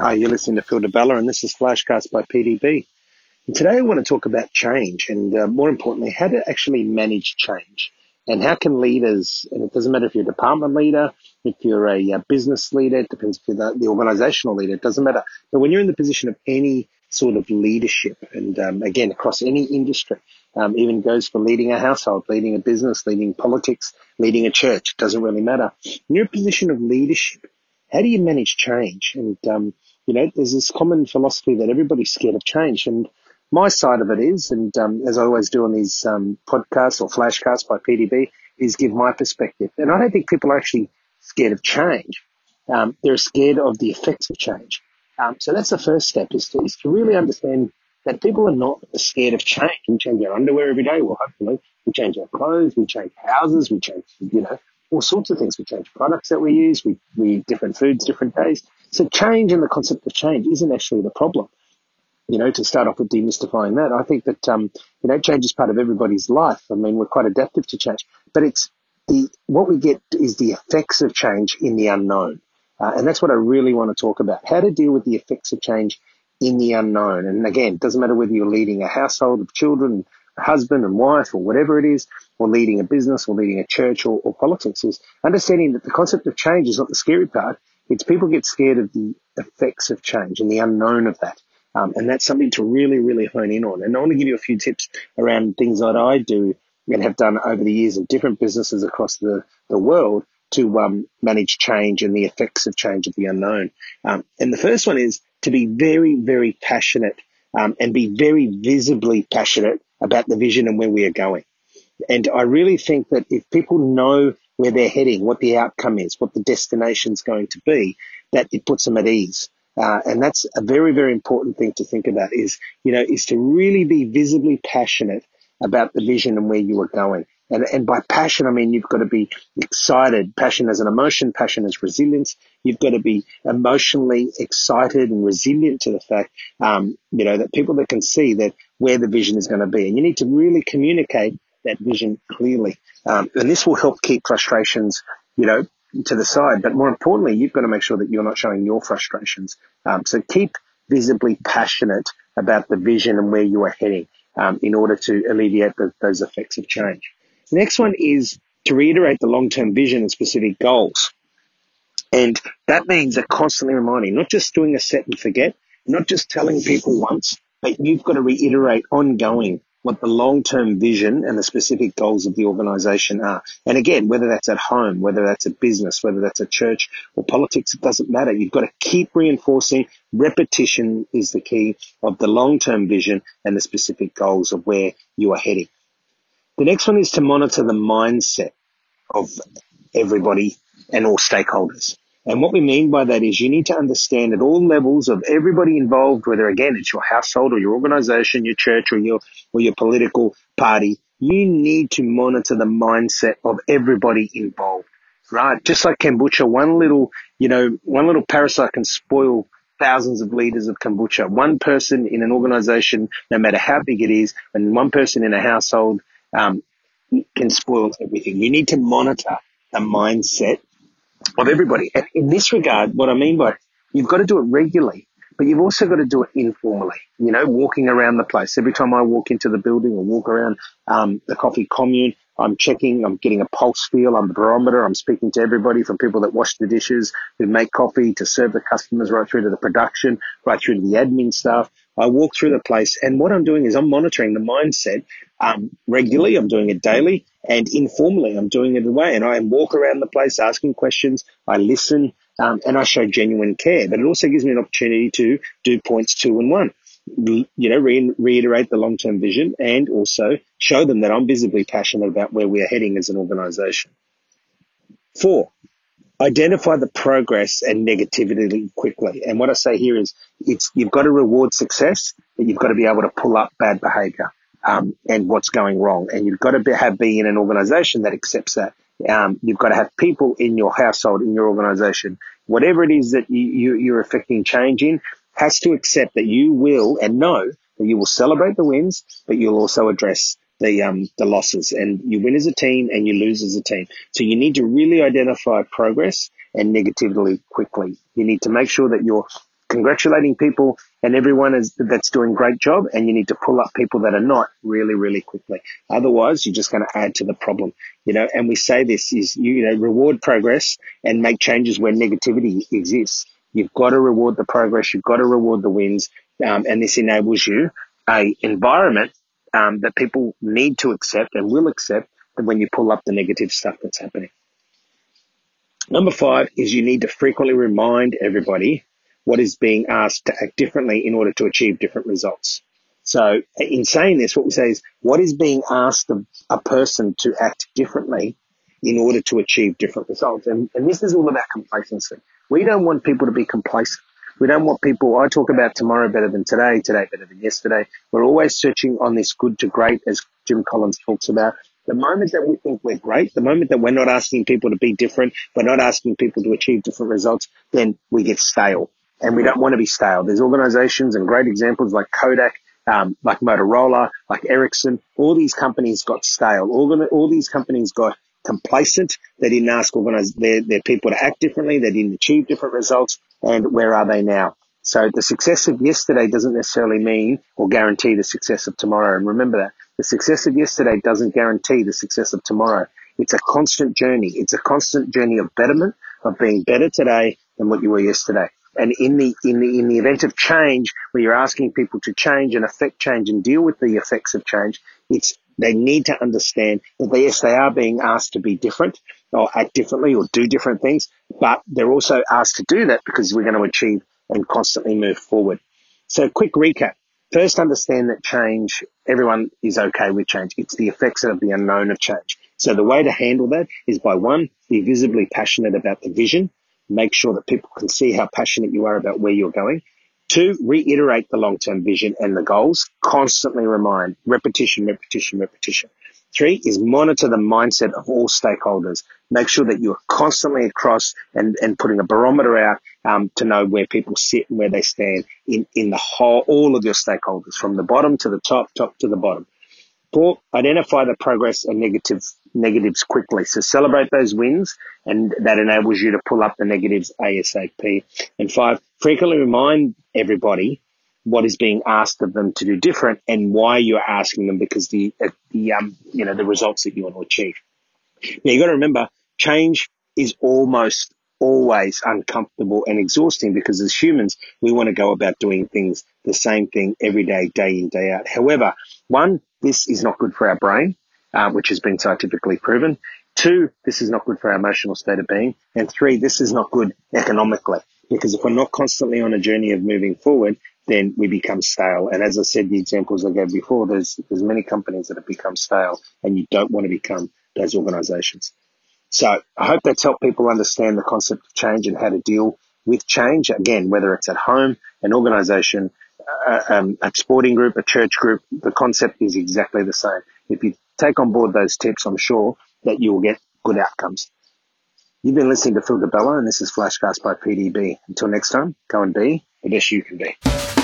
Hi, you're listening to Phil Di Bella, and this is Flashcast by PDB. And today I want to talk about change, and uh, more importantly, how to actually manage change. And how can leaders, and it doesn't matter if you're a department leader, if you're a, uh, business leader, it depends if you're the, the, organizational leader, it doesn't matter. But when you're in the position of any sort of leadership, and um, again, across any industry, um, even goes for leading a household, leading a business, leading politics, leading a church, it doesn't really matter. You're in a position of leadership, how do you manage change? And, um, you know, there's this common philosophy that everybody's scared of change. And my side of it is, and um, as I always do on these um, podcasts or flashcasts by PDB, is give my perspective. And I don't think people are actually scared of change. Um, they're scared of the effects of change. Um, so that's the first step is to, is to really understand that people are not scared of change. We change our underwear every day. Well, hopefully we change our clothes, we change houses, we change, you know, all sorts of things. We change products that we use. We, we eat different foods, different days. So change and the concept of change isn't actually the problem. You know, to start off with demystifying that, I think that, um, you know, change is part of everybody's life. I mean, we're quite adaptive to change, but it's the, what we get is the effects of change in the unknown. Uh, and that's what I really want to talk about. How to deal with the effects of change in the unknown. And again, it doesn't matter whether you're leading a household of children, husband and wife or whatever it is, or leading a business or leading a church or, or politics is understanding that the concept of change is not the scary part. It's people get scared of the effects of change and the unknown of that. Um, and that's something to really, really hone in on. And I want to give you a few tips around things that I do and have done over the years in different businesses across the, the world to um, manage change and the effects of change of the unknown. Um, and the first one is to be very, very passionate um, and be very visibly passionate about the vision and where we are going. And I really think that if people know where they're heading, what the outcome is, what the destination is going to be, that it puts them at ease. Uh, and that's a very, very important thing to think about is, you know, is to really be visibly passionate about the vision and where you are going. And, and by passion, I mean, you've got to be excited. Passion as an emotion, passion as resilience. You've got to be emotionally excited and resilient to the fact, um, you know, that people that can see that where the vision is going to be. And you need to really communicate that vision clearly. Um, and this will help keep frustrations, you know, to the side. But more importantly, you've got to make sure that you're not showing your frustrations. Um, so keep visibly passionate about the vision and where you are heading um, in order to alleviate the, those effects of change. The next one is to reiterate the long-term vision and specific goals. And that means a constantly reminding, not just doing a set and forget, not just telling people once, but you've got to reiterate ongoing what the long-term vision and the specific goals of the organization are. And again, whether that's at home, whether that's a business, whether that's a church or politics, it doesn't matter. You've got to keep reinforcing repetition is the key of the long-term vision and the specific goals of where you are heading. The next one is to monitor the mindset of everybody and all stakeholders. And what we mean by that is you need to understand at all levels of everybody involved, whether again it's your household or your organization, your church or your or your political party, you need to monitor the mindset of everybody involved. Right? Just like kombucha, one little, you know, one little parasite can spoil thousands of liters of kombucha. One person in an organization, no matter how big it is, and one person in a household um, can spoil everything. You need to monitor the mindset of everybody. And in this regard, what I mean by you've got to do it regularly, but you've also got to do it informally. You know, walking around the place. Every time I walk into the building or walk around um, the coffee commune, I'm checking, I'm getting a pulse feel, I'm the barometer, I'm speaking to everybody from people that wash the dishes, who make coffee, to serve the customers, right through to the production, right through to the admin staff. I walk through the place and what I'm doing is I'm monitoring the mindset um, regularly. I'm doing it daily and informally. I'm doing it away and I walk around the place asking questions. I listen um, and I show genuine care, but it also gives me an opportunity to do points two and one. You know, re- reiterate the long-term vision and also show them that I'm visibly passionate about where we are heading as an organization. Four, identify the progress and negativity quickly. And what I say here is it's, you've got to reward success, but you've got to be able to pull up bad behavior. Um, and what's going wrong. And you've got to be, have be in an organization that accepts that. Um, you've got to have people in your household, in your organization, whatever it is that you, you, you're affecting change in, has to accept that you will and know that you will celebrate the wins, but you'll also address the um, the losses, and you win as a team and you lose as a team. So you need to really identify progress and negativity quickly. You need to make sure that you're congratulating people and everyone is, that's doing great job and you need to pull up people that are not really, really quickly. Otherwise, you're just going to add to the problem, you know, and we say this is, you know, reward progress and make changes where negativity exists. You've got to reward the progress. You've got to reward the wins. Um, and this enables you a environment um, that people need to accept and will accept when you pull up the negative stuff that's happening. Number five is you need to frequently remind everybody what is being asked to act differently in order to achieve different results. So in saying this, what we say is what is being asked of a person to act differently in order to achieve different results. And, and this is all about complacency. We don't want people to be complacent. We don't want people, I talk about tomorrow better than today, today better than yesterday. We're always searching on this good to great, as Jim Collins talks about. The moment that we think we're great, the moment that we're not asking people to be different, we're not asking people to achieve different results, then we get stale. And we don't want to be stale. There's organizations and great examples like Kodak, um, like Motorola, like Ericsson. All these companies got stale. All, all these companies got complacent. They didn't ask organize their, their people to act differently. They didn't achieve different results. And where are they now? So the success of yesterday doesn't necessarily mean or guarantee the success of tomorrow. And remember that the success of yesterday doesn't guarantee the success of tomorrow. It's a constant journey. It's a constant journey of betterment, of being better today than what you were yesterday. And in the, in the, in the event of change, where you're asking people to change and affect change and deal with the effects of change, it's, they need to understand that they, yes, they are being asked to be different or act differently or do different things, but they're also asked to do that because we're going to achieve and constantly move forward. So quick recap. First, understand that change, everyone is okay with change. It's the effects of the unknown of change. So the way to handle that is by one, be visibly passionate about the vision. Make sure that people can see how passionate you are about where you're going. Two, reiterate the long-term vision and the goals. Constantly remind. Repetition, repetition, repetition. Three is monitor the mindset of all stakeholders. Make sure that you are constantly across and, and putting a barometer out um, to know where people sit and where they stand in, in the whole, all of your stakeholders, from the bottom to the top, top to the bottom. Four, identify the progress and negative, negatives quickly. So celebrate those wins and that enables you to pull up the negatives ASAP. And five, frequently remind everybody what is being asked of them to do different and why you're asking them because the, uh, the, um, you know, the results that you want to achieve. Now you got to remember change is almost always uncomfortable and exhausting because as humans, we want to go about doing things the same thing every day, day in, day out. However, one, this is not good for our brain, uh, which has been scientifically proven. Two, this is not good for our emotional state of being. And three, this is not good economically because if we're not constantly on a journey of moving forward, then we become stale. And as I said, the examples I gave before, there's, there's many companies that have become stale and you don't want to become those organizations. So I hope that's helped people understand the concept of change and how to deal with change. Again, whether it's at home, an organization, uh, um, a sporting group, a church group, the concept is exactly the same. If you take on board those tips, I'm sure that you will get good outcomes. You've been listening to Phil Di Bella and this is Flashcast by PDB. Until next time, go and be the best you can be.